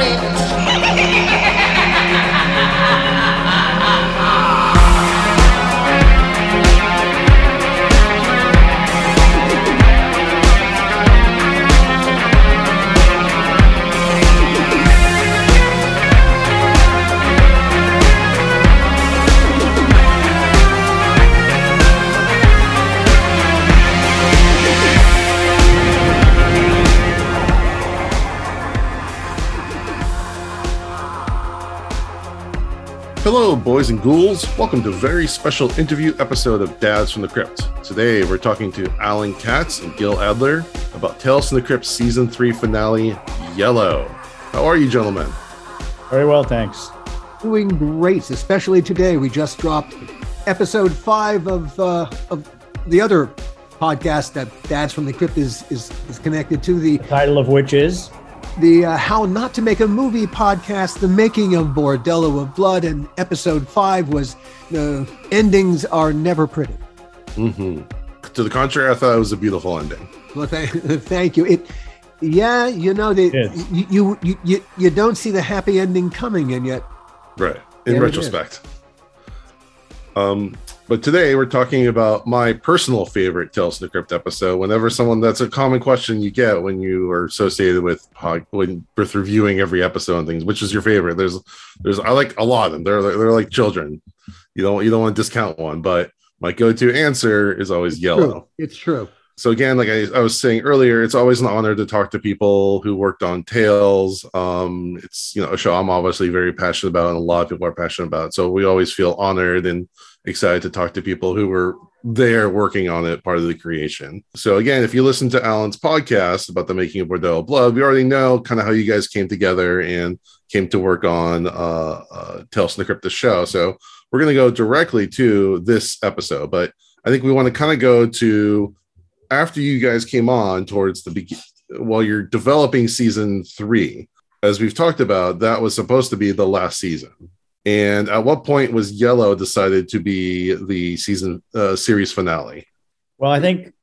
Hello, boys and ghouls. Welcome to a very special interview episode of Dads from the Crypt. Today, we're talking to Alan Katz and Gil Adler about Tales from the Crypt Season 3 finale, Yellow. How are you, gentlemen? Very well, thanks. Doing great, especially today. We just dropped episode five of uh, of the other podcast that Dads from the Crypt is is, is connected to the The title of which is the uh, How Not to Make a Movie podcast, The Making of Bordello of Blood, and episode five was the endings are never pretty. Mm-hmm. To the contrary, I thought it was a beautiful ending. Well, th- thank you. It, yeah, you know, the, Yes. you, you you you you don't see the happy ending coming, and yet Right. In There it is. retrospect. Um, but today we're talking about my personal favorite Tales from the Crypt episode. Whenever someone that's a common question you get when you are associated with pod, when with reviewing every episode and things, which is your favorite? There's there's I like a lot of them. They're they're like children. You don't you don't want to discount one, but my go-to answer is always yellow. true. It's true. so again like I, I was saying earlier it's always an honor to talk to people who worked on tales um it's you know a show i'm obviously very passionate about and a lot of people are passionate about so we always feel honored and excited to talk to people who were there working on it part of the creation. So again if you listen to alan's podcast about the making of bordello blood we already know kind of how you guys came together and came to work on uh, uh tales from the crypt the show. So we're going to go directly to this episode but i think we want to kind of go to after you guys came on towards the begin while you're developing season three, as we've talked about, that was supposed to be the last season. And at what point was Yellow decided to be the season uh, series finale? well, I think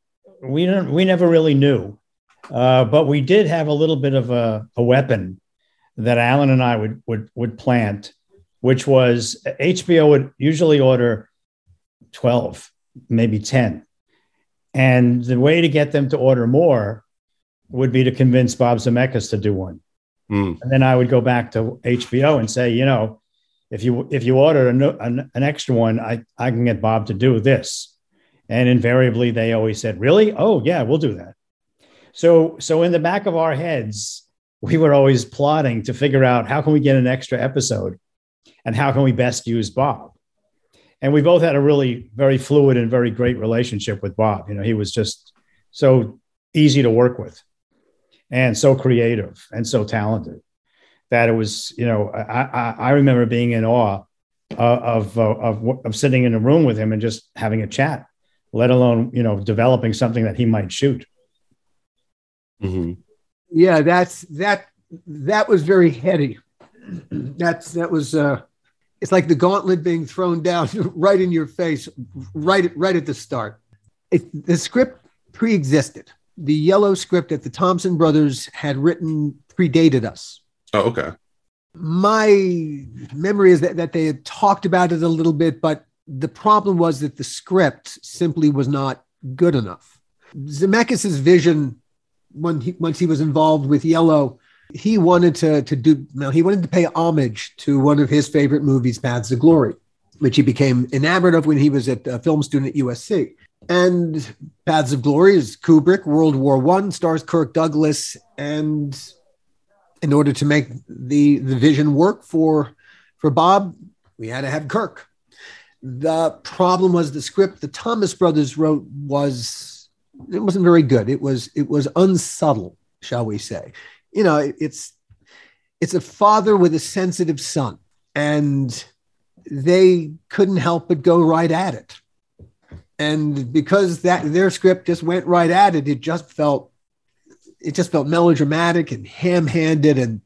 we don't we never really knew, uh, but we did have a little bit of a, a weapon that Alan and I would would would plant, which was HBO would usually order twelve, maybe ten, and the way to get them to order more would be to convince Bob Zemeckis to do one. Hmm. and then I would go back to HBO and say, you know, if you if you order a, an, an extra one, I I can get Bob to do this, and invariably they always said, really, oh yeah, we'll do that. So so in the back of our heads, we were always plotting to figure out how can we get an extra episode, and how can we best use Bob. And we both had a really very fluid and very great relationship with Bob. You know, he was just so easy to work with and so creative and so talented that it was, you know, I, I, I remember being in awe uh, of, uh, of, of sitting in a room with him and just having a chat, let alone, you know, developing something that he might shoot. Mhm. Yeah, that's that. That was very heady. That's that was. uh It's like the gauntlet being thrown down right in your face, right at right at the start. It, the script pre-existed. The yellow script that the Thomas brothers had written predated us. Oh, okay. My memory is that, that they had talked about it a little bit, but the problem was that the script simply was not good enough. Zemeckis's vision, when he, once he was involved with Yellow, he wanted to, to do, no, he wanted to pay homage to one of his favorite movies, Paths of Glory, which he became enamored of when he was at a film student at USC. And Paths of Glory is Kubrick, World War One, stars Kirk Douglas, and in order to make the the vision work for for Bob, we had to have Kirk. The problem was the script the Thomas brothers wrote was it wasn't very good. It was it was unsubtle, shall we say? You know, it- it's it's a father with a sensitive son, and they couldn't help but go right at it. And because that their script just went right at it, it just felt it just felt melodramatic and ham-handed and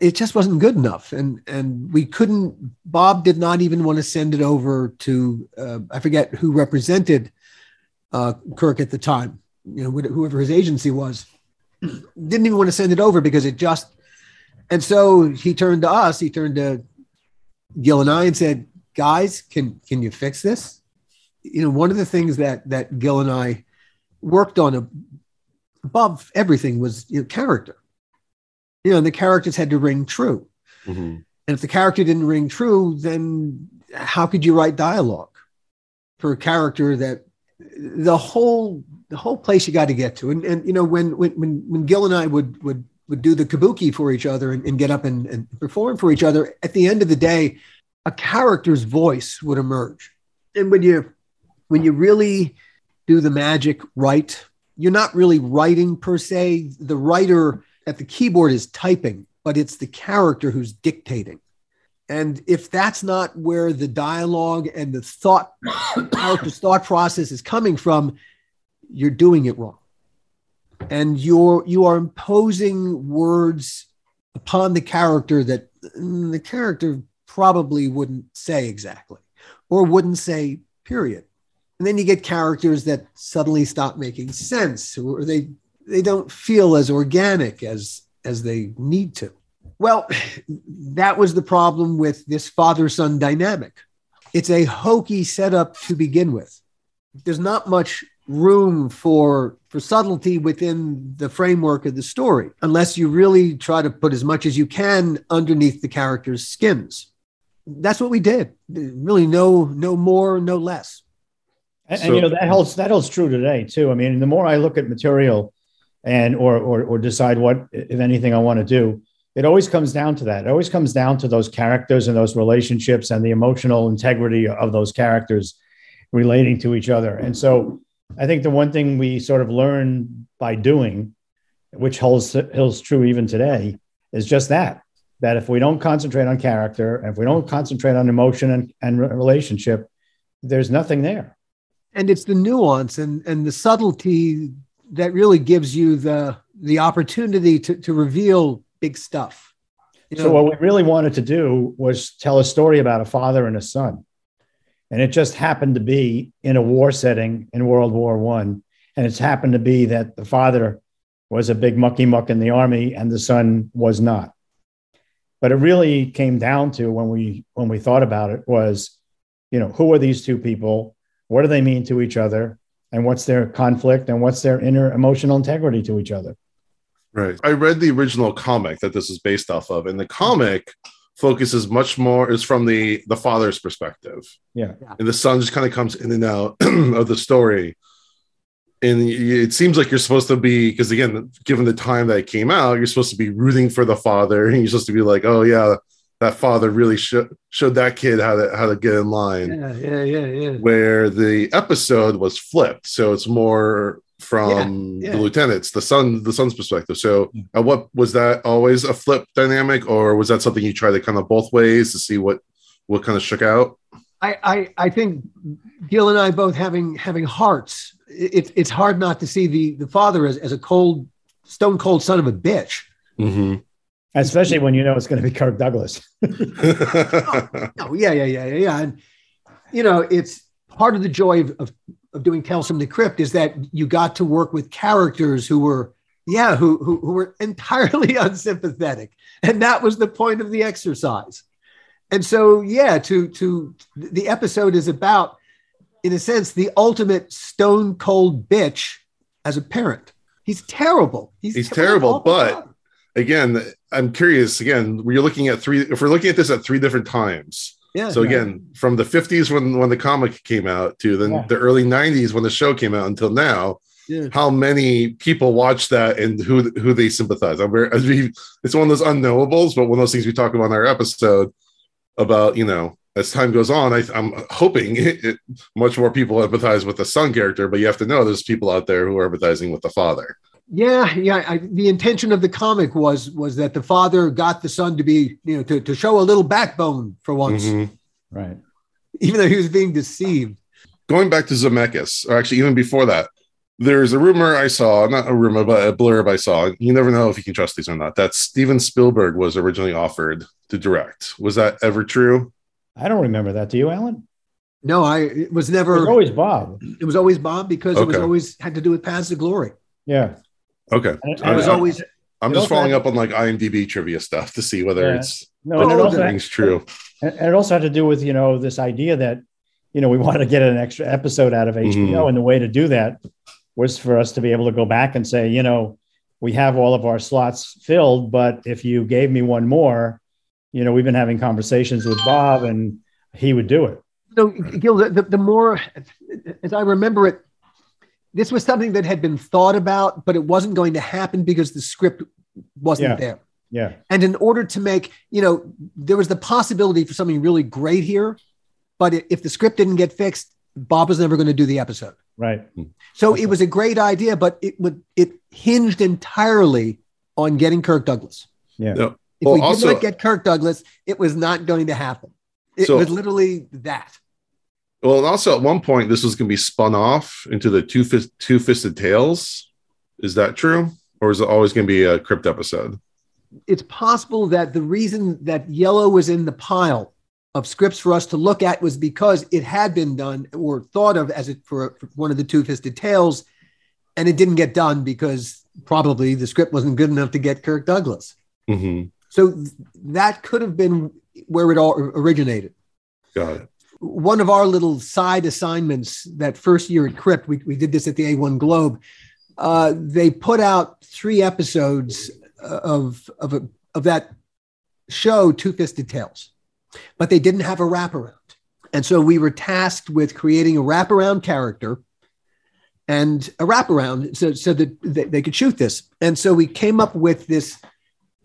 it just wasn't good enough and and we couldn't bob did not even want to send it over to uh, i forget who represented uh, kirk at the time you know whoever his agency was didn't even want to send it over because it just And so he turned to us, he turned to Gil and I and said, guys, can, can you fix this? You know, one of the things that, that Gil and I worked on above everything was you know, character. You know, the characters had to ring true. Mm-hmm. And if the character didn't ring true, then how could you write dialogue for a character that the whole the whole place you got to get to? And and you know when when when, when Gil and I would would would do the kabuki for each other and, and get up and, and perform for each other, at the end of the day, a character's voice would emerge. And when you when you really do the magic right, you're not really writing per se. The writer at the keyboard is typing, but it's the character who's dictating. And if that's not where the dialogue and the thought, character's thought process is coming from, you're doing it wrong. And you're you are imposing words upon the character that mm, the character probably wouldn't say exactly or wouldn't say, period. And then you get characters that suddenly stop making sense or they they don't feel as organic as as they need to. Well, that was the problem with this father son dynamic. It's a hokey setup to begin with. There's not much room for for subtlety within the framework of the story unless you really try to put as much as you can underneath the characters skins that's what we did really no no more no less and, so, and, you know that holds that holds true today too i mean the more i look at material and or or, or decide what if anything i want to do it always comes down to that. It always comes down to those characters and those relationships and the emotional integrity of those characters relating to each other. And so I think the one thing we sort of learn by doing, which holds, holds true even today, is just that that if we don't concentrate on character, if we don't concentrate on emotion and, and relationship, there's nothing there. And it's the nuance and, and the subtlety that really gives you the the opportunity to, to reveal big stuff. You know, so what we really wanted to do was tell a story about a father and a son. And it just happened to be in a war setting in World War One. And it's happened to be that the father was a big mucky muck in the army and the son was not. But it really came down to when we when we thought about it was, you know, who are these two people? What do they mean to each other? And what's their conflict and what's their inner emotional integrity to each other? Right. I read the original comic that this is based off of, and the comic focuses much more is from the the father's perspective. Yeah. And the son just kind of comes in and out of the story. And it seems like you're supposed to be because again, given the time that it came out, you're supposed to be rooting for the father, and you're supposed to be like, "Oh yeah, that father really sh- showed that kid how to how to get in line." Yeah, yeah, yeah, yeah. Where the episode was flipped, so it's more from yeah, yeah. the lieutenants, the son, the son's perspective. So, uh, what was that always a flip dynamic, or was that something you tried to kind of both ways to see what what kind of shook out? I I, I think Gil and I both having having hearts. It, it's hard not to see the the father as, as a cold, stone cold son of a bitch. Mm-hmm. Especially when you know it's going to be Kirk Douglas. oh, oh, yeah, yeah, yeah, yeah, and you know it's part of the joy of, of of doing Tales from the Crypt is that you got to work with characters who were, yeah, who, who, who were entirely unsympathetic. And that was the point of the exercise. And so, yeah, to, to the episode is about, in a sense, the ultimate stone cold bitch as a parent. He's terrible. He's, He's terrible, but again, I'm curious. Again, we're looking at three. If we're looking at this at three different times, yeah. So again, from the 50s when when the comic came out to the, yeah. the early 90s when the show came out until now, yeah. how many people watch that and who who they sympathize? I'm very, it's one of those unknowables, but one of those things we talk about in our episode about you know as time goes on, I, am hoping it, it, much more people empathize with the son character, but you have to know there's people out there who are empathizing with the father. Yeah, yeah. I, the intention of the comic was was that the father got the son to be, you know, to, to show a little backbone for once. Mm-hmm. Right. Even though he was being deceived. Going back to Zemeckis, or actually even before that, there's a rumor I saw, not a rumor, but a blurb I saw. You never know if you can trust these or not. That Steven Spielberg was originally offered to direct. Was that ever true? I don't remember that. Do you, Alan? No, I it was never. It was always Bob. It was always Bob because okay. it was always had to do with Paths of Glory. Yeah. Okay. I was always I'm just following had- up on like IMDb trivia stuff to see whether Yeah. it's No, and it the also, had- things true. and it also had to do with you know this idea that you know we wanted to get an extra episode out of HBO, Mhm. and the way to do that was for us to be able to go back and say, you know, we have all of our slots filled, but if you gave me one more, you know, we've been having conversations with Bob, and he would do it. No, Gil, the, the, the more, as I remember it, this was something that had been thought about, but it wasn't going to happen because the script wasn't Yeah. there. Yeah, And in order to make, you know, there was the possibility for something really great here, but if the script didn't get fixed, Bob was never going to do the episode. right. So it was a great idea, but it would it hinged entirely on getting Kirk Douglas. Yeah. Yeah. If Well, we did not get Kirk Douglas, it was not going to happen. It So- was literally that. Well, and also at one point, this was going to be spun off into the two fist, two fisted tails. Is that true, or is it always going to be a crypt episode? It's possible that the reason that Yellow was in the pile of scripts for us to look at was because it had been done or thought of as it for, for one of the two fisted tails, and it didn't get done because probably the script wasn't good enough to get Kirk Douglas. hmm So th- that could have been where it all originated. Got it. One of our little side assignments that first year at Crypt, we, we did this at the A1 Globe. Uh, they put out three episodes uh, of of, a, of that show, Two Fisted Tales, but they didn't have a wraparound, and so we were tasked with creating a wraparound character and a wraparound so so that they, they could shoot this. And so we came up with this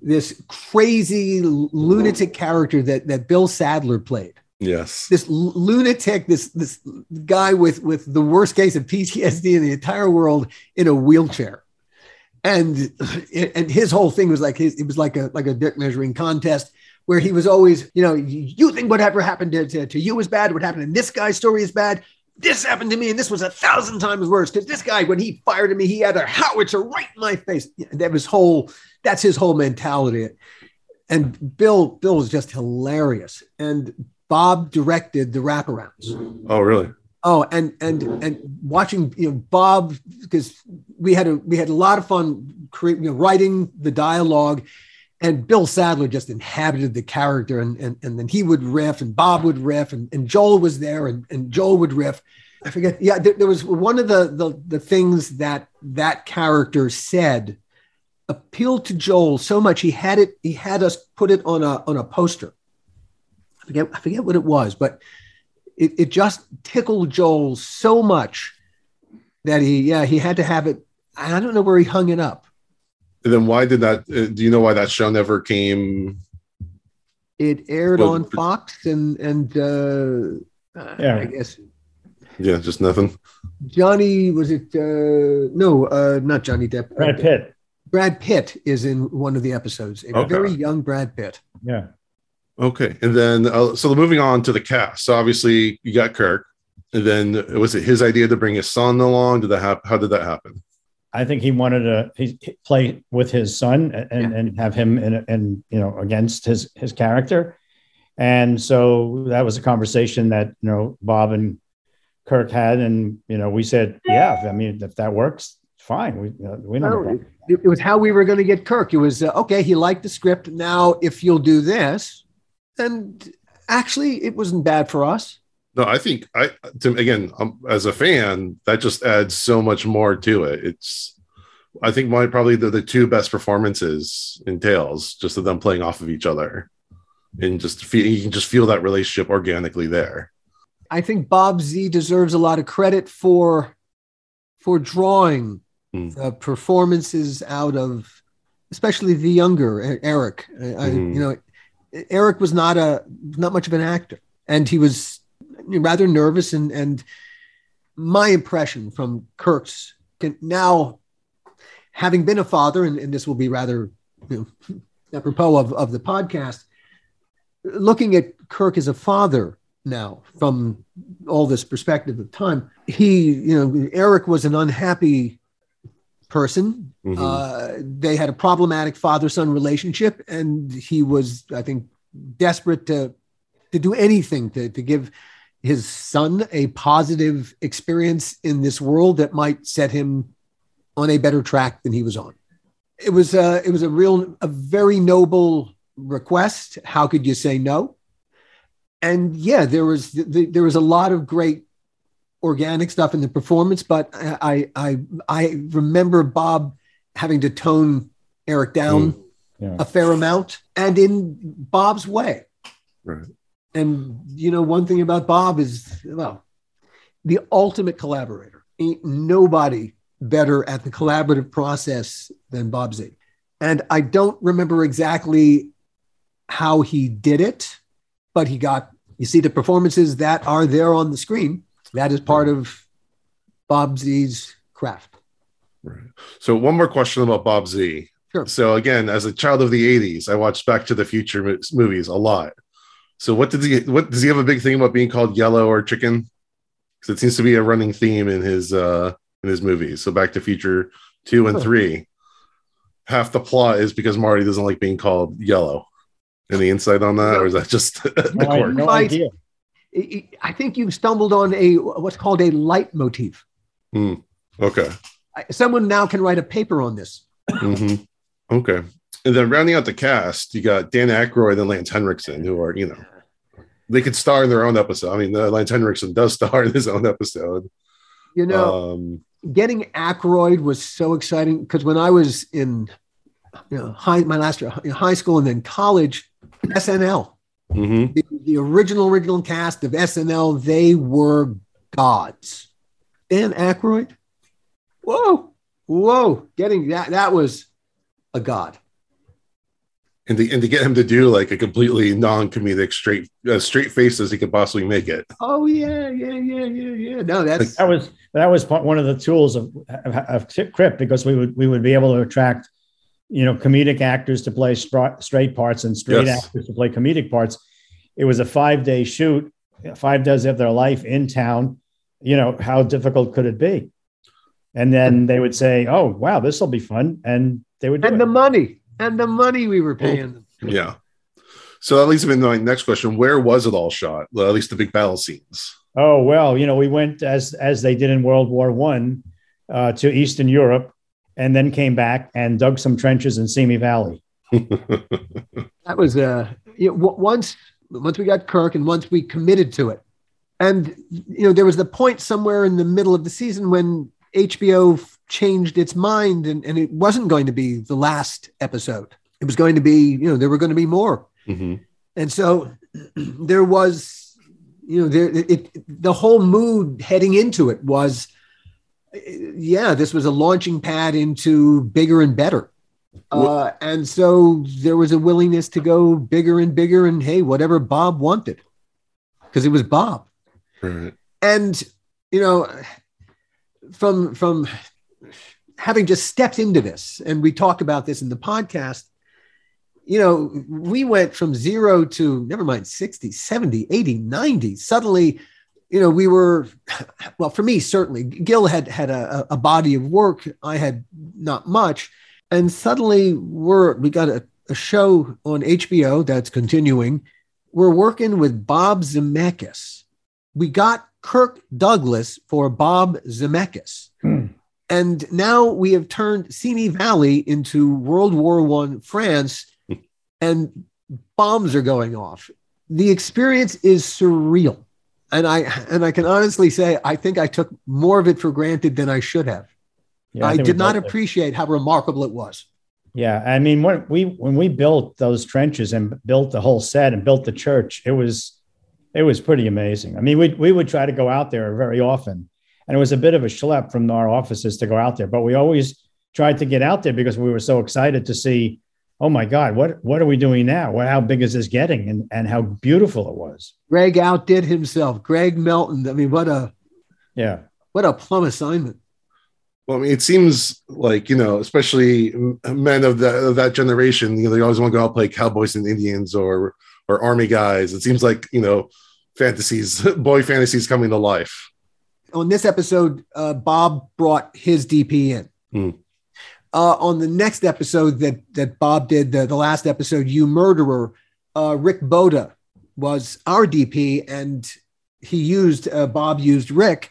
this crazy lunatic character that that Bill Sadler played Yes. this lunatic, this this guy with with the worst case of PTSD in the entire world in a wheelchair, and and his whole thing was like his it was like a like a dick measuring contest where he was always you know you think whatever happened to, to, to you was bad, what happened in this guy's story is bad. This happened to me, and this was a thousand times worse because this guy, when he fired at me, he had a howitzer right in my face. That was whole. That's his whole mentality. And Bill, Bill was just hilarious. And Bob directed the wraparounds. Oh, really? Oh, and and and watching you know Bob because we had a we had a lot of fun creating you know, writing the dialogue, and Bill Sadler just inhabited the character, and and and then he would riff, and Bob would riff, and, and Joel was there, and, and Joel would riff. I forget. Yeah, there, there was one of the, the the things that that character said appealed to Joel so much he had it he had us put it on a on a poster. I forget I forget what it was, but it, it just tickled Joel so much that he yeah he had to have it. I don't know where he hung it up. And then why did that? Uh, do you know why that show never came? It aired Well, on Fox and and uh, uh, Yeah. I guess Yeah, just nothing. Johnny was it uh, no uh, not Johnny Depp Brad Pitt. Brad Pitt is in one of the episodes. A Okay. very young Brad Pitt. Yeah. Okay, and then uh, so moving on to the cast. So obviously you got Kirk, and then was it his idea to bring his son along? Did that happen? How did that happen? I think he wanted to he, he play with his son and, and, Yeah. and have him in, in you know against his his character, and so that was a conversation that you know Bob and Kirk had, and you know we said, yeah, I mean if that works, fine. We uh, we don't. have a No, problem. it, it was how we were going to get Kirk. It was uh, okay. He liked the script. Now, if you'll do this, and actually, it wasn't bad for us. No, I think I to, again um, as a fan that just adds so much more to it. It's I think my probably the, the two best performances in Tales just of them playing off of each other, and just feel, you can just feel that relationship organically there. I think Bob Z deserves a lot of credit for for drawing Hmm. the performances out of, especially the younger Eric. I, I- you know, Eric was not a not much of an actor, and he was rather nervous. And and my impression from Kirk's now, having been a father, and, and this will be rather you know, apropos of, of the podcast, looking at Kirk as a father now from all this perspective of time, he, you know, Eric was an unhappy person. Mhm. Uh, they had a problematic father son relationship, and he was, I think, desperate to to do anything to, to give his son a positive experience in this world that might set him on a better track than he was on. it was a it was a real a very noble request. How could you say no? And yeah, there was there was a lot of great organic stuff in the performance, but I I I remember Bob having to tone Eric down mm, yeah. a fair amount, and in Bob's way. Right. And you know, one thing about Bob is well, the ultimate collaborator. Ain't nobody better at the collaborative process than Bob Z. And I don't remember exactly how he did it, but he got, you see, the performances that are there on the screen. That is part of Bob Z's craft. Right. So, one more question about Bob Z. Sure. So, again, as a child of the 80s, I watched Back to the Future movies a lot. So, what did he, what does he have a big thing about being called yellow or chicken? Because it seems to be a running theme in his, uh, in his movies. So Back to Future two and three, half the plot is because Marty doesn't like being called yellow. Any insight on that, or is that just the no, no idea? I think you've stumbled on a what's called a leitmotif. Mm, okay. Someone now can write a paper on this. Mm-hmm. Okay. And then rounding out the cast, you got Dan Aykroyd and Lance Henriksen, who are, you know, they could star in their own episode. I mean, uh, Lance Henriksen does star in his own episode. You know, um, getting Aykroyd was so exciting because when I was in you know, high, my last year in high school and then college, SNL, mm-hmm. the, the, original original cast of SNL, they were gods. Dan Aykroyd, whoa, whoa, getting that that was a god and to, and to get him to do like a completely non-comedic straight uh, straight face as he could possibly make it. Oh yeah, yeah, yeah, yeah, yeah. No, that's that was that was one of the tools of, of, of Crypt because we would we would be able to attract you know comedic actors to play straight parts and straight yes. actors to play comedic parts. It was a five day shoot, five days of their life in town. You know how difficult could it be? And then they would say, "Oh wow, this will be fun," and they would. and it. the money and the money we were paying them. Yeah. So that leads me to my next question: Where was it all shot? Well, at least the big battle scenes. Oh well, you know, we went as as they did in World War One uh, to Eastern Europe, and then came back and dug some trenches in Simi Valley. that was uh, you know, once once we got Kirk, and once we committed to it, and you know, there was the point somewhere in the middle of the season when HBO changed its mind and, and it wasn't going to be the last episode. It was going to be, you know, there were going to be more. Mm-hmm. And so there was, you know, there it, it, the whole mood heading into it was, yeah, this was a launching pad into bigger and better. Uh, and so there was a willingness to go bigger and bigger and hey, whatever Bob wanted, because it was Bob. Right. And, you know, from from having just stepped into this, and we talked about this in the podcast, you know, we went from zero to never mind 60, 70, 80, 90. Suddenly, you know, we were, well, for me, certainly, Gil had had a, a body of work. I had not much. And suddenly we're, we got a, a show on HBO that's continuing. We're working with Bob Zemeckis. We got Kirk Douglas for Bob Zemeckis. Hmm. And now we have turned Simi Valley into World War One France, and bombs are going off. The experience is surreal, and I and I can honestly say I think I took more of it for granted than I should have. Yeah, I, I did not appreciate how remarkable it was. Yeah, I mean, when we when we built those trenches and built the whole set and built the church, it was it was pretty amazing. I mean, we we would try to go out there very often and it was a bit of a schlep from our offices to go out there, but we always tried to get out there because we were so excited to see, oh my God, what, what are we doing now? What, how big is this getting? And, and how beautiful it was. Greg outdid himself. Greg Melton. I mean, what a, yeah, what a plum assignment. Well, I mean, it seems like you know, especially men of that of that generation, you know, they always want to go out play cowboys and Indians or or army guys. It seems like you know, fantasies, boy fantasies coming to life on this episode, uh, Bob brought his DP in. Mm. Uh, on the next episode that that Bob did, the, the last episode, You Murderer, uh, Rick Bota was our DP, and he used uh, Bob used Rick,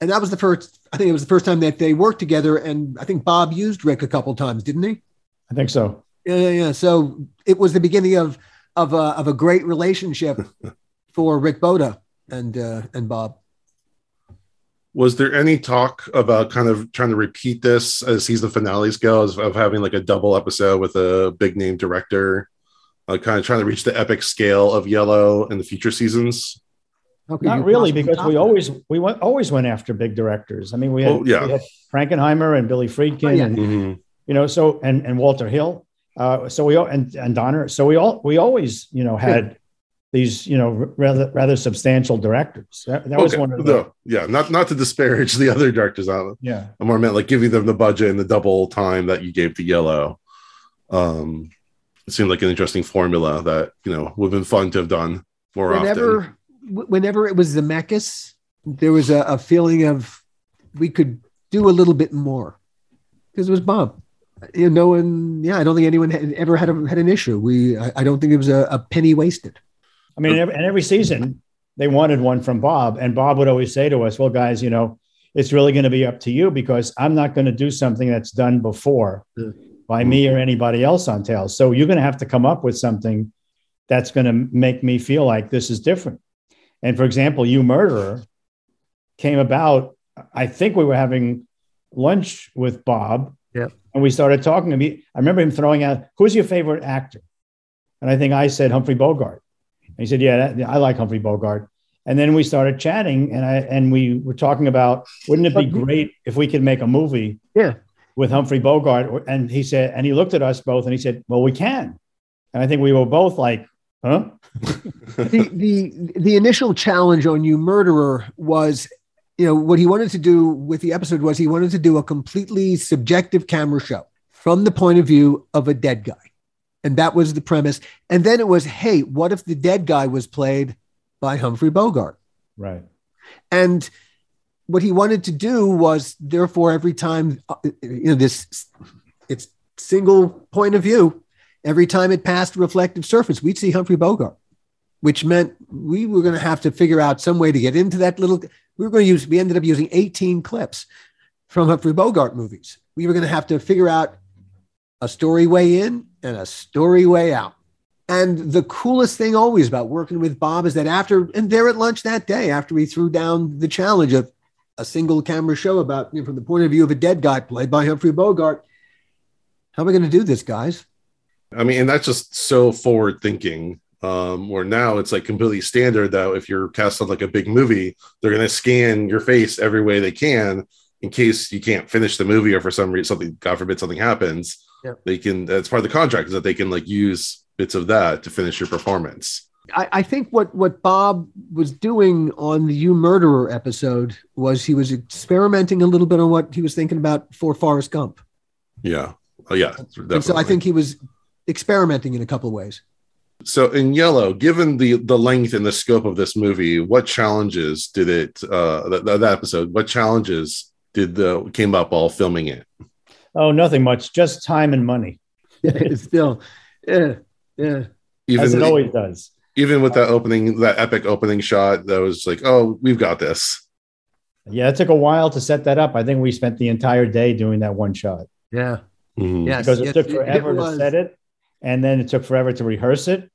and that was the first. I think it was the first time that they worked together, and I think Bob used Rick a couple times, didn't he? I think so. Yeah, yeah, yeah. So it was the beginning of of a of a great relationship for Rick Bota and uh, and Bob. Was there any talk about kind of trying to repeat this as season finales go, of, of having like a double episode with a big name director, uh, kind of trying to reach the epic scale of Yellow in the future seasons? How could you Not really, because top we that? always we went always went after big directors. I mean, we had, Well, yeah. we had Frankenheimer and Billy Friedkin, Oh, yeah. and Mhm. you know, so and and Walter Hill. Uh, so we all and and Donner. So we all we always you know had these you know rather rather substantial directors. That, that was one of the no, yeah, not not to disparage the other directors out. yeah. I more meant like giving them the budget and the double time that you gave to Yellow. Um, it seemed like an interesting formula that you know would have been fun to have done more often. whenever w- whenever it was Zemeckis, there was a, a feeling of we could do a little bit more because it was Bob. You know, and yeah, I don't think anyone had, ever had a, had an issue. We, I, I don't think it was a, a penny wasted. I mean, and every season they wanted one from Bob, and Bob would always say to us, "Well, guys, you know, it's really going to be up to you because I'm not going to do something that's done before by me or anybody else on Tales. So you're going to have to come up with something that's going to make me feel like this is different." And for example, "You Murderer" came about. I think we were having lunch with Bob, Yeah. and we started talking to me. I remember him throwing out, "Who's your favorite actor?" And I think I said Humphrey Bogart. And he said, "Yeah, that, I like Humphrey Bogart." And then we started chatting, and I and we were talking about, wouldn't it be great if we could make a movie Yeah. with Humphrey Bogart? And he said, and he looked at us both, and he said, "Well, we can." And I think we were both like, "Huh?" the the the initial challenge on you murderer was you know what he wanted to do with the episode was he wanted to do a completely subjective camera show from the point of view of a dead guy and that was the premise and then it was hey what if the dead guy was played by humphrey bogart Right. and what he wanted to do was therefore every time uh, you know this it's single point of view every time it passed a reflective surface we'd see humphrey bogart which meant we were going to have to figure out some way to get into that little we were going to use we ended up using 18 clips from humphrey bogart movies we were going to have to figure out a story way in and a story way out and the coolest thing always about working with Bob is that after, and there at lunch that day, after we threw down the challenge of a single camera show about, you know, from the point of view of a dead guy played by Humphrey Bogart, how am I going to do this, guys? I mean, and that's just so forward thinking. Um, where now it's like completely standard that if you're cast on like a big movie, they're gonna scan your face every way they can in case you can't finish the movie or for some reason something, God forbid, something happens. Yep. They can. That's part of the contract is that they can like use bits of that to finish your performance. I, I think what, what Bob was doing on the You Murderer episode was he was experimenting a little bit on what he was thinking about for Forrest Gump. Yeah. Oh yeah. And so I think he was experimenting in a couple of ways. So in yellow, given the the length and the scope of this movie, what challenges did it uh that, that episode, what challenges did the came up while filming it? Oh, nothing much, just time and money, it's still, yeah, yeah. Even as it always does. even with that opening, that epic opening shot, that was like, oh, we've got this. Yeah, it took a while to set that up. I think we spent the entire day doing that one shot. Yeah. Mhm. Yes. because it yes, took forever to set it, and then it took forever to rehearse it,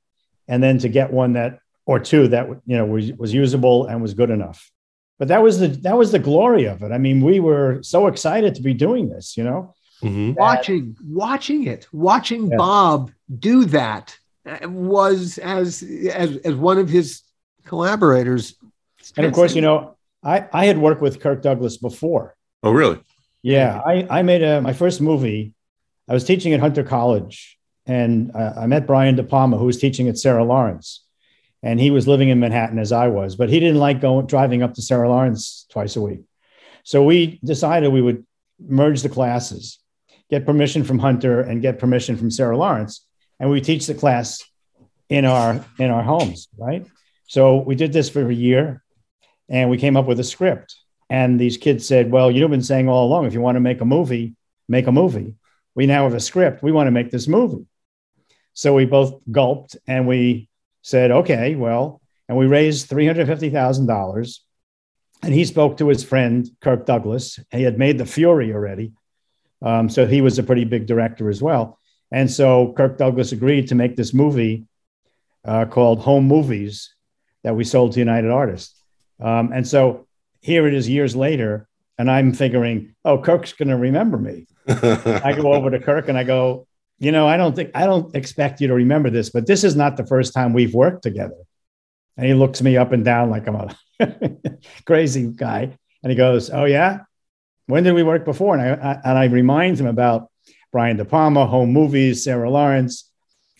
and then to get one that or two that you know was, was usable and was good enough. But that was the that was the glory of it. I mean, we were so excited to be doing this. You know, Mhm. watching watching it watching Yeah. bob do that uh, was as as as one of his collaborators and of course, you know, I I had worked with Kirk Douglas before. Oh, really? Yeah, I I made a my first movie. I was teaching at Hunter College, and uh, I met Brian De Palma, who was teaching at Sarah Lawrence, and he was living in Manhattan as I was, but he didn't like going driving up to Sarah Lawrence twice a week. So we decided we would merge the classes, get permission from Hunter, and get permission from Sarah Lawrence, and we teach the class in our in our homes, right? So we did this for a year, and we came up with a script. And these kids said, "Well, you've been saying all along, if you want to make a movie, make a movie. We now have a script. We want to make this movie." So we both gulped and we said, "Okay, well," and we raised three hundred fifty thousand dollars. And he spoke to his friend Kirk Douglas. He had made The Fury already, um, so he was a pretty big director as well. And so Kirk Douglas agreed to make this movie uh, called Home Movies that we sold to United Artists. Um, and so here it is years later, and I'm figuring, oh, Kirk's going to remember me. I go over to Kirk and I go, you know, I don't think I don't expect you to remember this, but this is not the first time we've worked together. And he looks me up and down like I'm a crazy guy, and he goes, "Oh yeah, when did we work before?" And I, I and I remind him about Brian De Palma, Home Movies, Sarah Lawrence,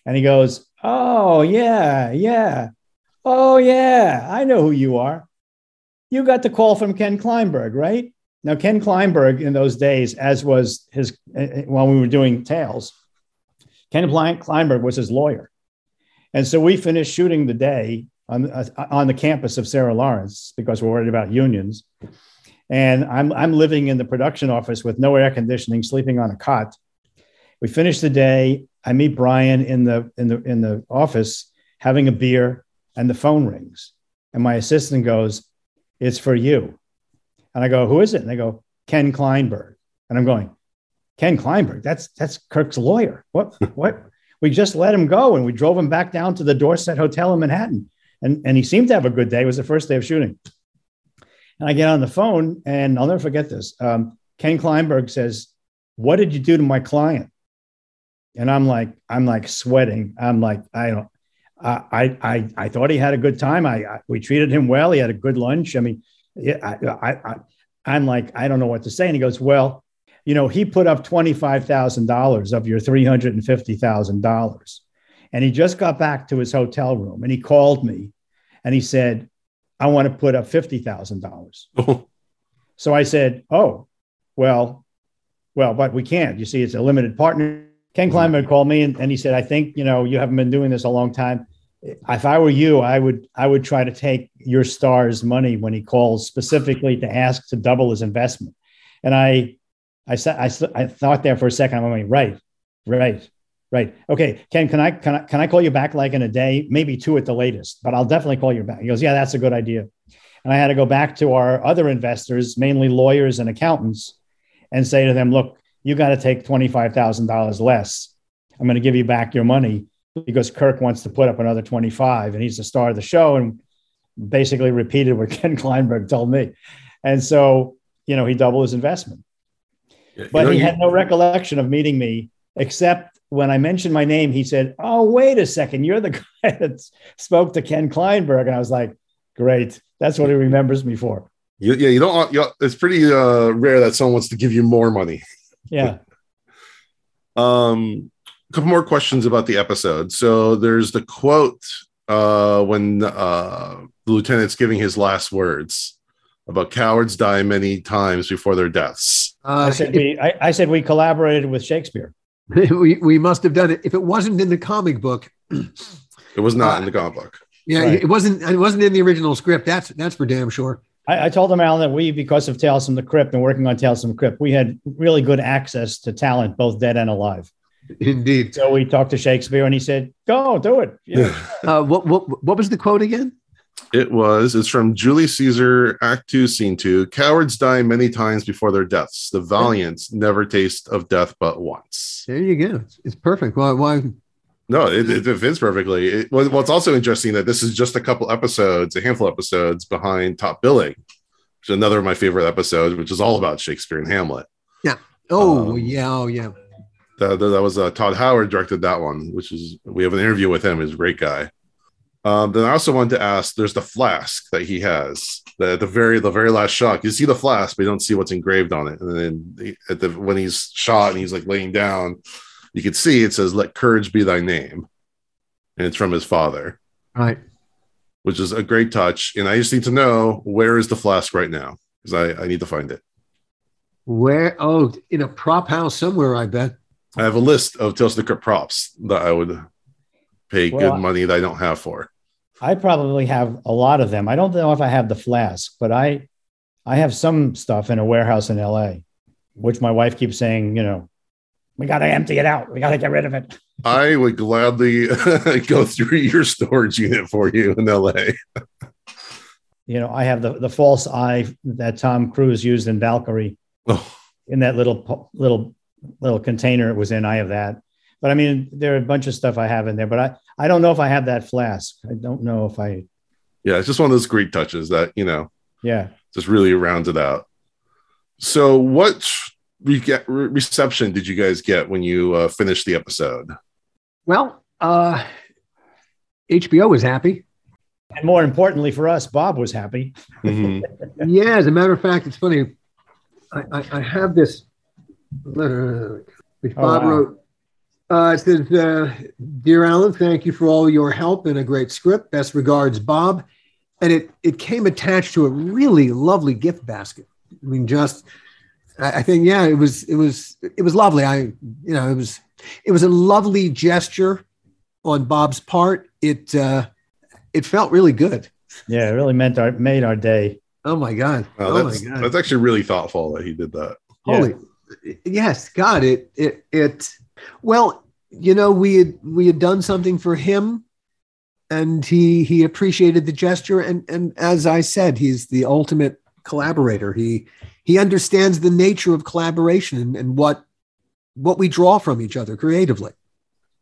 and he goes, "Oh yeah, yeah, oh yeah, I know who you are. You got the call from Ken Kleinberg, right?" Now, Ken Kleinberg in those days, as was his uh, while we were doing Tales, Ken Kleinberg was his lawyer. And so we finished shooting the day on, uh, on the campus of Sarah Lawrence because we're worried about unions. And I'm, I'm living in the production office with no air conditioning, sleeping on a cot. We finish the day. I meet Brian in the, in the, in the office having a beer, and the phone rings. And my assistant goes, It's for you. And I go, Who is it? And they go, Ken Kleinberg. And I'm going, Ken Kleinberg, that's that's Kirk's lawyer. What what? We just let him go and we drove him back down to the Dorset Hotel in Manhattan. And, and he seemed to have a good day. It was the first day of shooting. And I get on the phone and I'll never forget this. Um, Ken Kleinberg says, What did you do to my client? And I'm like, I'm like sweating. I'm like, I don't, I, I, I thought he had a good time. I, I, we treated him well. He had a good lunch. I mean, I, I, I, I'm like, I don't know what to say. And he goes, well, you know, he put up $25,000 of your $350,000. And he just got back to his hotel room and he called me and he said, I want to put up $50,000. so I said, Oh, well, well, but we can't. You see, it's a limited partner. Ken Kleinberg called me and, and he said, I think, you know, you haven't been doing this a long time. If I were you, I would I would try to take your star's money when he calls specifically to ask to double his investment. And I I said, I, I thought there for a second. I'm like, right, right, right. Okay, Ken, can I can I can I call you back like in a day, maybe two at the latest, but I'll definitely call you back. He goes, yeah, that's a good idea. And I had to go back to our other investors, mainly lawyers and accountants, and say to them, look, you got to take twenty five thousand dollars less. I'm going to give you back your money because Kirk wants to put up another 25 and he's the star of the show and basically repeated what Ken Kleinberg told me. And so, you know, he doubled his investment but you know, he had no recollection of meeting me, except when I mentioned my name, he said, Oh, wait a second, you're the guy that spoke to Ken Kleinberg. And I was like, Great. That's what he remembers me for. You, yeah, you don't. You, it's pretty uh, rare that someone wants to give you more money. Yeah. um, a couple more questions about the episode. So there's the quote uh, when uh, the lieutenant's giving his last words about cowards die many times before their deaths. Uh, I said we. I, I, said we collaborated with Shakespeare. we we must have done it. If it wasn't in the comic book, it was not uh, in the comic book. Yeah, right. it wasn't. It wasn't in the original script. That's that's for damn sure. I, I, told him Alan that we, because of Tales from the Crypt and working on Tales from the Crypt, we had really good access to talent, both dead and alive. Indeed. So we talked to Shakespeare, and he said, "Go do it." Yeah. uh, what what what was the quote again? It was. It's from Julius Caesar, Act Two, Scene Two. Cowards die many times before their deaths. The valiant never taste of death but once. There you go. It's perfect. Why? Why? No, it, it, fits perfectly. It, well, it's also interesting that this is just a couple episodes, a handful of episodes behind Top Billing, which is another of my favorite episodes, which is all about Shakespeare and Hamlet. Yeah. Oh, um, yeah. Oh, yeah. That, that was uh, Todd Holland directed that one, which is we have an interview with him. He's a great guy. Um, then I also wanted to ask: There's the flask that he has. That at the very the very last shot, you see the flask, but you don't see what's engraved on it. And then at the when he's shot and he's like laying down, you can see it says, "Let courage be thy name," and it's from his father. Right. Which is a great touch. And I just need to know where is the flask right now because I, I need to find it. Where? Oh, in a prop house somewhere, I bet. I have a list of Tales of the Crypt props that I would pay well, good money that I don't have for. I probably have a lot of them. I don't know if I have the flask, but I I have some stuff in a warehouse in LA, which my wife keeps saying, you know, we got to empty it out. We got to get rid of it. I would gladly go through your storage unit for you in LA. you know, I have the, the false eye that Tom Cruise used in Valkyrie oh. in that little, little, little container it was in. I have that. But I mean, there are a bunch of stuff I have in there, but I, I don't know if I have that flask. I don't know if I, Yeah, it's just one of those great touches that you know yeah. just really rounds it out. So, what re- re- reception did you guys get when you uh, finished the episode? Well, uh, HBO was happy. And more importantly for us, Bob was happy. Mhm. yeah, as a matter of fact, it's funny. I, I, I have this letter which Oh, Bob wow. wrote. Uh, it says, uh, "Dear Alan, thank you for all your help and a great script. Best regards, Bob." And it it came attached to a really lovely gift basket. I mean, just I, I think yeah, it was it was it was lovely. I you know it was it was a lovely gesture on Bob's part. It uh, it felt really good. Yeah, it really meant our made our day. Oh my god! Wow, oh that's my god! that's actually really thoughtful that he did that. Yeah. Holy, yes, God! It it it. Well, you know, we had we had done something for him, and he he appreciated the gesture. And and as I said, he's the ultimate collaborator. He he understands the nature of collaboration and, and what what we draw from each other creatively.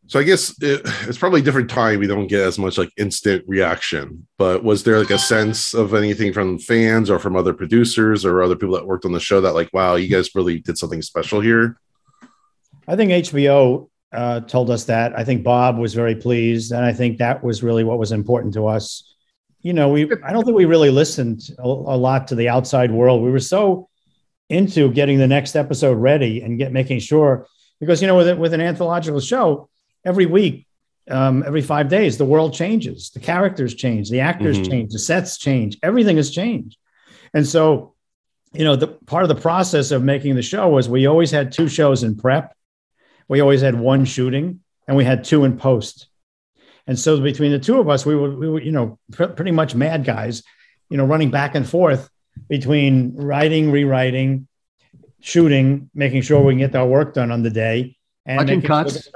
So I guess it, it's probably a different time. We don't get as much like instant reaction. But was there like a sense of anything from fans or from other producers or other people that worked on the show that like, wow, you guys really did something special here? I think HBO uh, told us that. I think Bob was very pleased, and I think that was really what was important to us. You know, we I don't think we really listened a, a lot to the outside world. We were so into getting the next episode ready and get making sure because you know with with an anthological show, every week, um, every five days, the world changes, the characters change, the actors Mhm. change, the sets change, everything has changed, and so you know the part of the process of making the show was we always had two shows in prep we always had one shooting and we had two in post and so between the two of us we were, we were you know pr- pretty much mad guys you know running back and forth between writing rewriting shooting making sure we can get our work done on the day and Watching making cuts.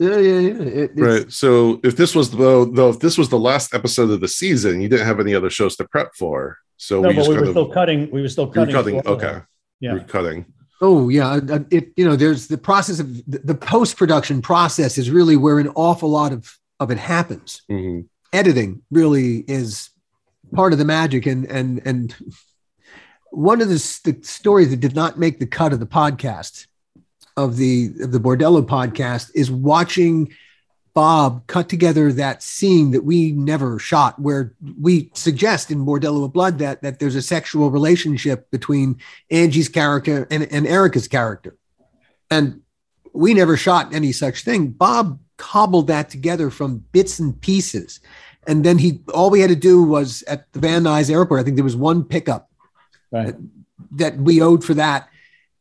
Yeah, yeah, yeah. It- Right. So if this was though, though, if this was the last episode of the season, you didn't have any other shows to prep for. So no we but just we were kind still cutting we were still you were cutting, cutting. for all of Okay. it. You yeah were cutting. Oh yeah, uh, it you know there's the process of the, post production process is really where an awful lot of of it happens. Mhm. Editing really is part of the magic, and and and one of the, the stories that did not make the cut of the podcast of the of the Bordello podcast is watching Bob cut together that scene that we never shot, where we suggest in Bordello of Blood that that there's a sexual relationship between Angie's character and, and Erika's character. And we never shot any such thing. Bob cobbled that together from bits and pieces. And then he all we had to do was at the Van Nuys airport, I think there was one pickup right that we owed for that.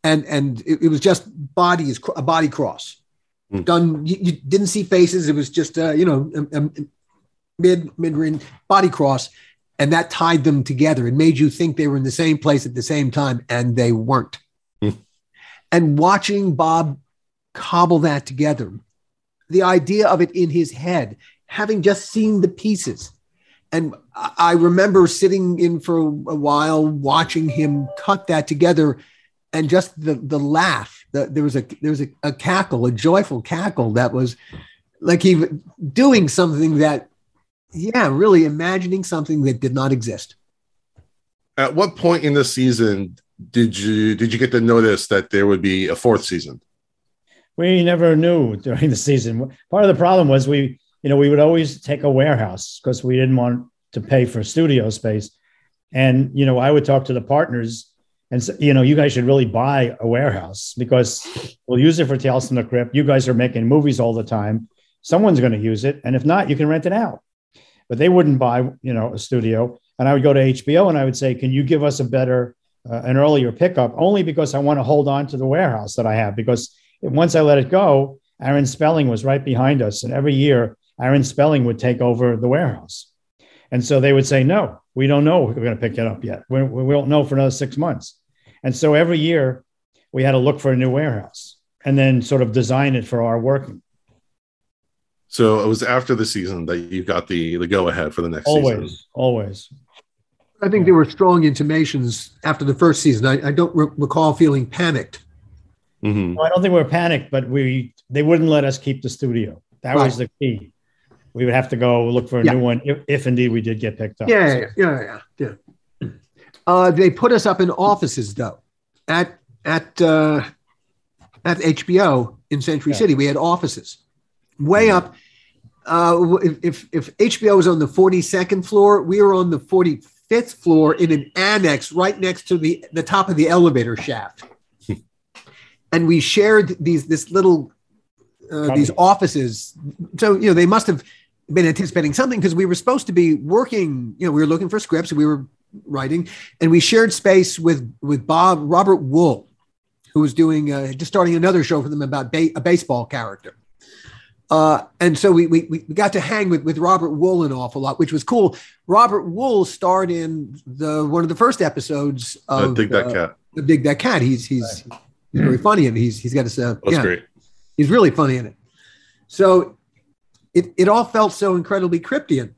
And and it, it was just bodies, a body cross. Hmm. Done, you, you didn't see faces. It was just uh, you know, a, a mid mid range body cross, and that tied them together. It made you think they were in the same place at the same time, and they weren't. Hmm. And watching Bob cobble that together, the idea of it in his head, having just seen the pieces. And I remember sitting in for a while watching him cut that together and just the the laugh. The, there was a there was a, a cackle, a joyful cackle that was like he doing something that, yeah, really imagining something that did not exist. At what point in the season did you did you get to notice that there would be a fourth season? we never knew during the season. Part of the problem was we, you know, we would always take a warehouse because we didn't want to pay for studio space. And, you know, I would talk to the partners and say, you know, you guys should really buy a warehouse because we'll use it for Tales from the Crypt. You guys are making movies all the time. Someone's going to use it. And if not, you can rent it out. But they wouldn't buy, you know, a studio. And I would go to HBO and I would say, can you give us a better, uh, an earlier pickup? Only because I want to hold on to the warehouse that I have because once I let it go, Aaron Spelling was right behind us. And every year, Aaron Spelling would take over the warehouse. And so they would say, no, we don't know we're going to pick it up yet. We, we don't know for another six months. And so every year we had to look for a new warehouse and then sort of design it for our working. So it was after the season that you got the the go ahead for the next Always, season. always. I think there were strong intimations after the first season. I, I don't re- recall feeling panicked. Mhm. Well, I don't think we were panicked, but we they wouldn't let us keep the studio. That was the key. We would have to go look for a Yeah. new one if, if indeed we did get picked up. Yeah, yeah, yeah, yeah. yeah. Uh, they put us up in offices though, at at uh, at HBO in Century Yeah. City. We had offices way up. Uh, if, if if HBO was on the forty second floor, we were on the forty fifth floor in an annex right next to the the top of the elevator shaft, and we shared these this little uh, these offices. So you know they must have been anticipating something because we were supposed to be working. You know, we were looking for scripts. We were writing, and we shared space with with Bob Robert Wuhl, who was doing uh, just starting another show for them about ba- a baseball character. Uh, and so we, we we got to hang with with Robert Wuhl an awful lot, which was cool. Robert Wuhl starred in the one of the first episodes Uh, of dig that uh, cat. of Dig That Cat. He's he's he's very funny and he's he's got his uh, That's yeah, great. he's really funny in it. So it it all felt so incredibly cryptian.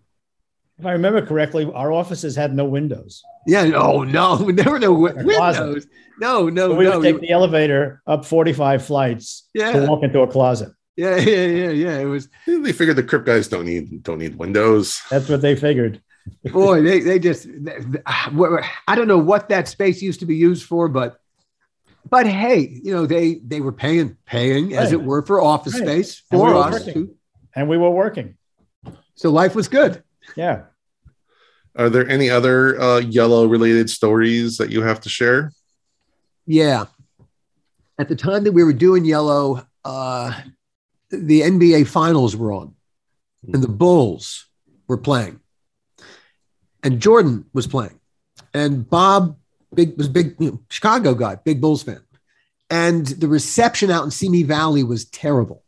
If I remember correctly, our offices had no windows. Yeah, oh, no, no, there were no wi- A windows. No, no, So we no. would take the elevator up 45 flights to Yeah, walk into a closet. yeah, yeah, yeah, yeah. It was They figured the crypt guys don't need don't need windows. That's what they figured. boy, they they just they- I don't know what that space used to be used for, but but hey, you know they they were paying paying as it were for office Right. space And we for us. working. And we were working. So life was good. Yeah. Are there any other uh, yellow related stories that you have to share? Yeah. At the time that we were doing Yellow, uh, the NBA finals were on and the Bulls were playing. And Jordan was playing. And Bob big was big you know, Chicago guy, big Bulls fan. And the reception out in Simi Valley was terrible.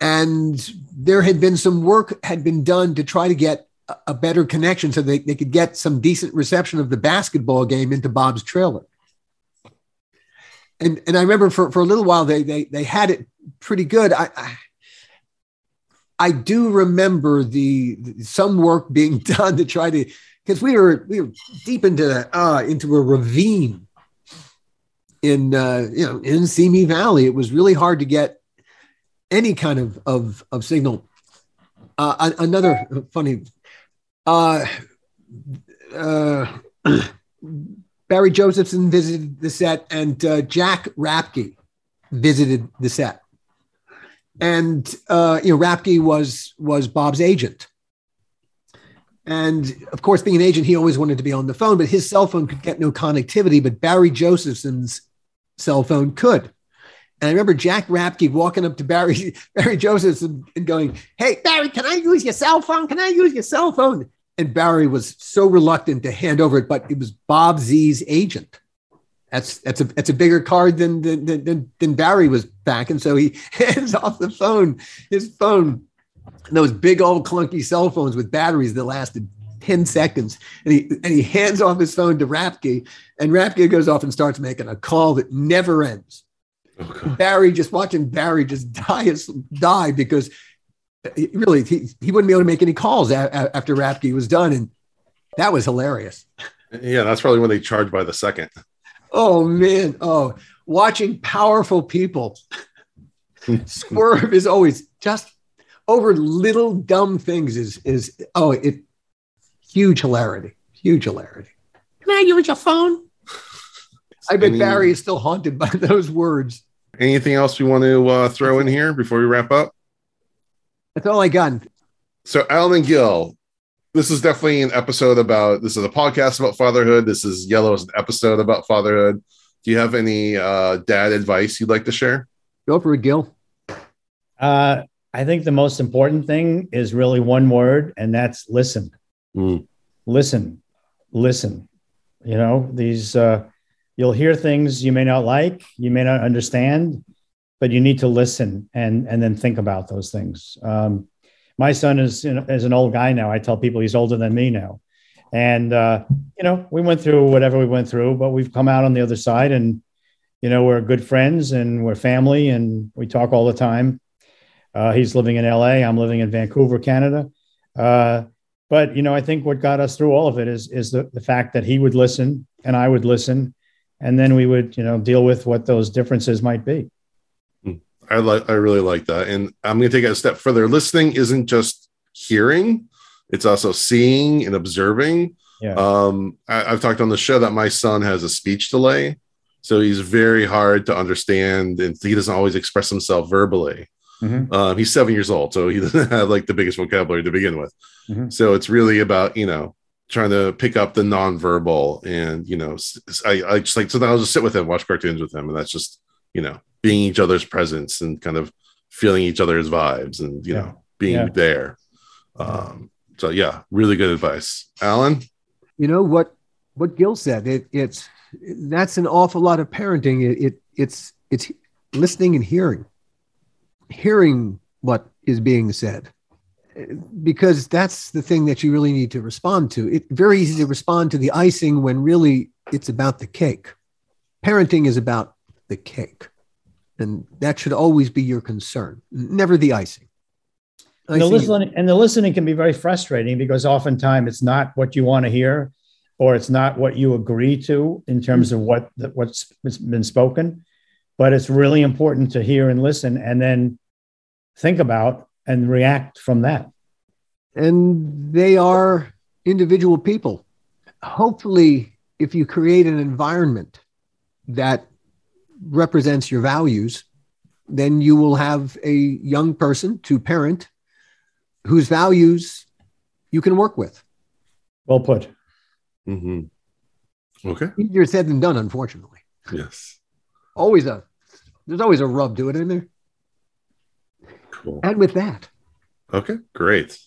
And there had been some work had been done to try to get a- better connection so they, they could get some decent reception of the basketball game into Bob's trailer. And and I remember for, for a little while they they they had it pretty good. I I, I do remember the some work being done to try to because we were we were deep into that uh into a ravine in uh you know in Simi Valley. It was really hard to get any kind of of, of signal. Uh, another funny uh, uh, Barry Josephson visited the set, and uh, Jack Rapke visited the set. And uh, you know, Rapke was was Bob's agent, and of course, being an agent, he always wanted to be on the phone, but his cell phone could get no connectivity. But Barry Josephson's cell phone could. And I remember Jack Rapke walking up to Barry Barry Josephson and going, "Hey, Barry, can I use your cell phone? Can I use your cell phone?" And Barry was so reluctant to hand over it, but it was Bob Z's agent. That's that's a that's a bigger card than than than, than Barry was back, and So he hands off the phone, his phone, those big old clunky cell phones with batteries that lasted 10 seconds. And he and he hands off his phone to Rapke, and Rapke goes off and starts making a call that never ends. Oh, Barry just watching Barry just die die because uh, really he, he wouldn't be able to make any calls a, a- after Rapke was done, and that was hilarious. Yeah, that's probably when they charge by the second. Oh man, oh watching powerful people swerve is always just over little dumb things is is oh it huge hilarity, huge hilarity. Can I use your phone? I bet Any- Barry is still haunted by those words. Anything else we want to uh, throw in here before we wrap up? That's all I got. So, Alan and Gil, this is definitely an episode about. This is a podcast about fatherhood. This is Yellow's an episode about fatherhood. Do you have any uh, dad advice you'd like to share? Go for it, Gil. Uh, I think the most important thing is really one word, and that's listen. Mm. Listen, listen. You know, these, uh, you'll hear things you may not like, you may not understand, but you need to listen and, and then think about those things. Um, my son is, is an old guy now. I tell people he's older than me now. And, uh, you know, we went through whatever we went through, but we've come out on the other side and, you know, we're good friends and we're family and we talk all the time. Uh, he's living in LA. I'm living in Vancouver, Canada. Uh, but you know, I think what got us through all of it is is the, the fact that he would listen and I would listen, and then we would you know deal with what those differences might be. I like I really like that. And I'm gonna take it a step further. Listening isn't just hearing, it's also seeing and observing. Yeah. Um, I, have talked on the show that my son has a speech delay, so he's very hard to understand, and he doesn't always express himself verbally. Mhm. Um, he's seven years old, so he doesn't have like the biggest vocabulary to begin with. Mhm. So it's really about you know trying to pick up the nonverbal, and you know, I, I just like so then I'll just sit with him, watch cartoons with him, and that's just you know being each other's presence and kind of feeling each other's vibes, and you Yeah. know being Yeah. there. Um, so yeah, really good advice, Alan. you know what what Gil said. It, it's that's an awful lot of parenting. It, it it's it's listening and hearing, hearing what is being said, because that's the thing that you really need to respond to. It's very easy to respond to the icing when really it's about the cake. Parenting is about the cake, and that should always be your concern, never the icing. And the Icing- listening and the listening can be very frustrating because oftentimes it's not what you want to hear, or it's not what you agree to in terms of what the, what's been spoken. But it's really important to hear and listen, and then think about and react from that. and they are individual people. Hopefully, if you create an environment that represents your values, then you will have a young person to parent whose values you can work with. Well put. Mm-hmm. Okay. Easier said than done, unfortunately. Yes. Always a there's always a rub to it, isn't there? Cool. And with that, Okay, great.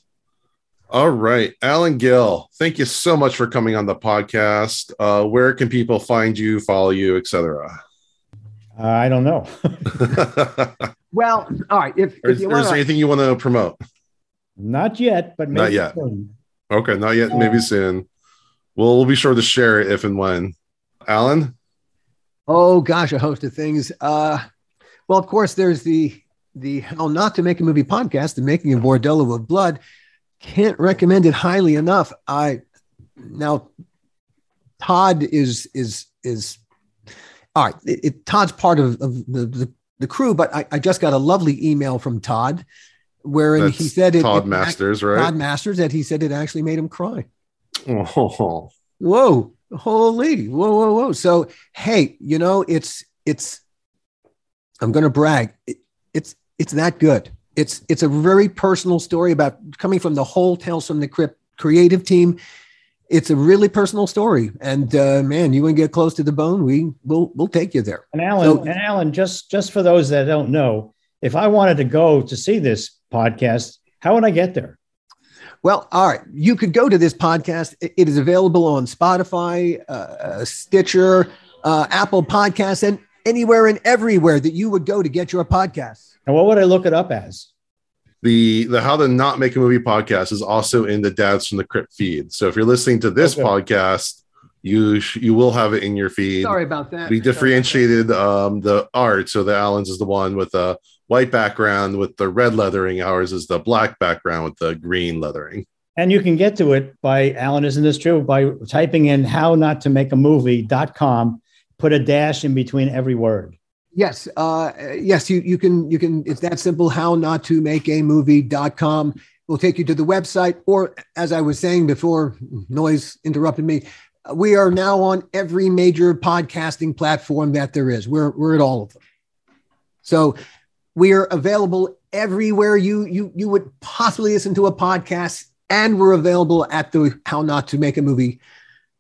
All right, Alan Gil, thank you so much for coming on the podcast. Uh, where can people find you, follow you, etc.? Uh, I don't know. well, all right. If, or if is, you or is want there anything you want to promote? not yet, but maybe Not yet. soon. Okay, not yet. Maybe soon. We'll, we'll be sure to share it if and when. Alan, Oh gosh, a host of things. Uh, well, of course, there's the the How Not to Make a Movie podcast, the Making of Bordello of Blood. Can't recommend it highly enough. I now Todd is is is all right. It, it- Todd's part of, of the, the the crew, but I, I just got a lovely email from Todd wherein That's he said it, Todd it- Masters, right? Todd Masters that he said it actually made him cry. Oh, whoa holy whoa whoa whoa so hey you know it's it's i'm gonna brag it, it's that good it's it's a very personal story about coming from the whole tales from the crypt creative team it's a really personal story and uh, man you want to get close to the bone we will we'll take you there And Alan, So- and Alan, just just for those that don't know, if I wanted to go to see this podcast, how would I get there? Well, all right. You could go to this podcast. It- It is available on Spotify, uh, Stitcher, uh, Apple Podcasts, and anywhere and everywhere that you would go to get your podcasts. And what would I look it up as? the the how to not make a movie podcast is also in the dads from the crypt feed so if you're listening to this Okay. podcast you sh- you will have it in your feed Sorry about that. we differentiated um the art so the Alan's is the one with the white background with the red leathering ours is the black background with the green leathering And you can get to it by Alan, isn't this true? By typing in how not to make a movie.com, put a dash in between every word. Yes, uh, yes, you, you can, you can, it's that simple. How not to make a movie.com will take you to the website. Or as I was saying before, noise interrupted me. We are now on every major podcasting platform that there is. We're, we're at all of them. So we are available everywhere you, you, you would possibly listen to a podcast. And we're available at the How Not to Make a Movie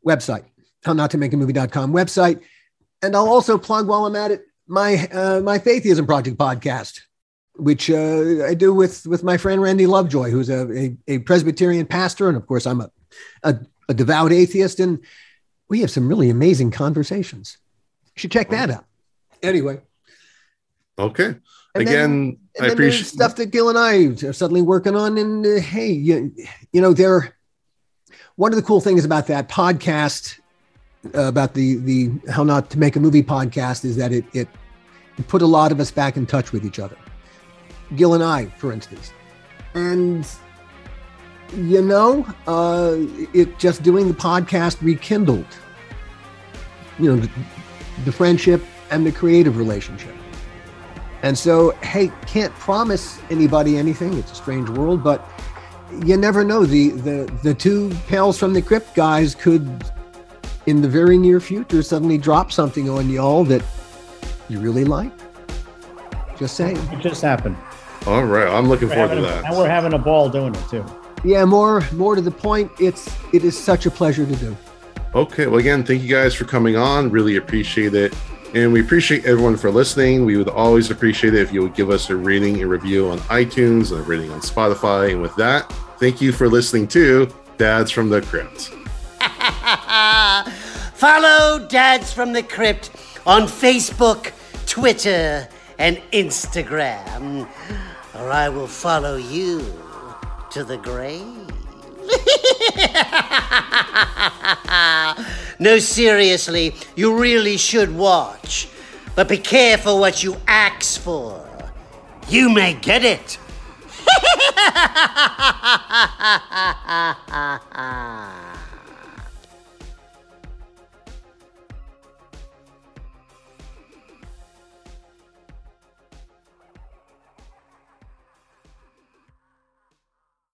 website, how not to make a movie.com website. And I'll also plug while I'm at it my uh, my Fatheism Project podcast, which uh, I do with with my friend Randy Lovejoy, who's a, a, a Presbyterian pastor, and of course I'm a, a a devout atheist, and we have some really amazing conversations. You should check that out. Anyway, okay and then- again and i appreciate stuff that Gil and I are suddenly working on. And uh, hey, you, you know, they're one of the cool things about that podcast, about the the how not to make a movie podcast, is that it it, it put a lot of us back in touch with each other. Gil and I, for instance, and you know, uh, it just doing the podcast rekindled, you know, the, the friendship and the creative relationship. And so, hey, can't promise anybody anything. It's a strange world, but you never know. The the the two pals from the crypt guys could, in the very near future, suddenly drop something on y'all that you really like. Just saying. It just happened. All right, I'm looking We're forward to having a- that. and we're having a ball doing it too. Yeah, more more to the point. It's it is such a pleasure to do. Okay, well, again, thank you guys for coming on. Really appreciate it. And we appreciate everyone for listening. We would always appreciate it if you would give us a rating and review on iTunes and a rating on Spotify. And with that, thank you for listening to Dads from the Crypt. Follow Dads from the Crypt on Facebook, Twitter, and Instagram, or I will follow you to the grave. no, seriously, you really should watch. But be careful what you ask for. You may get it.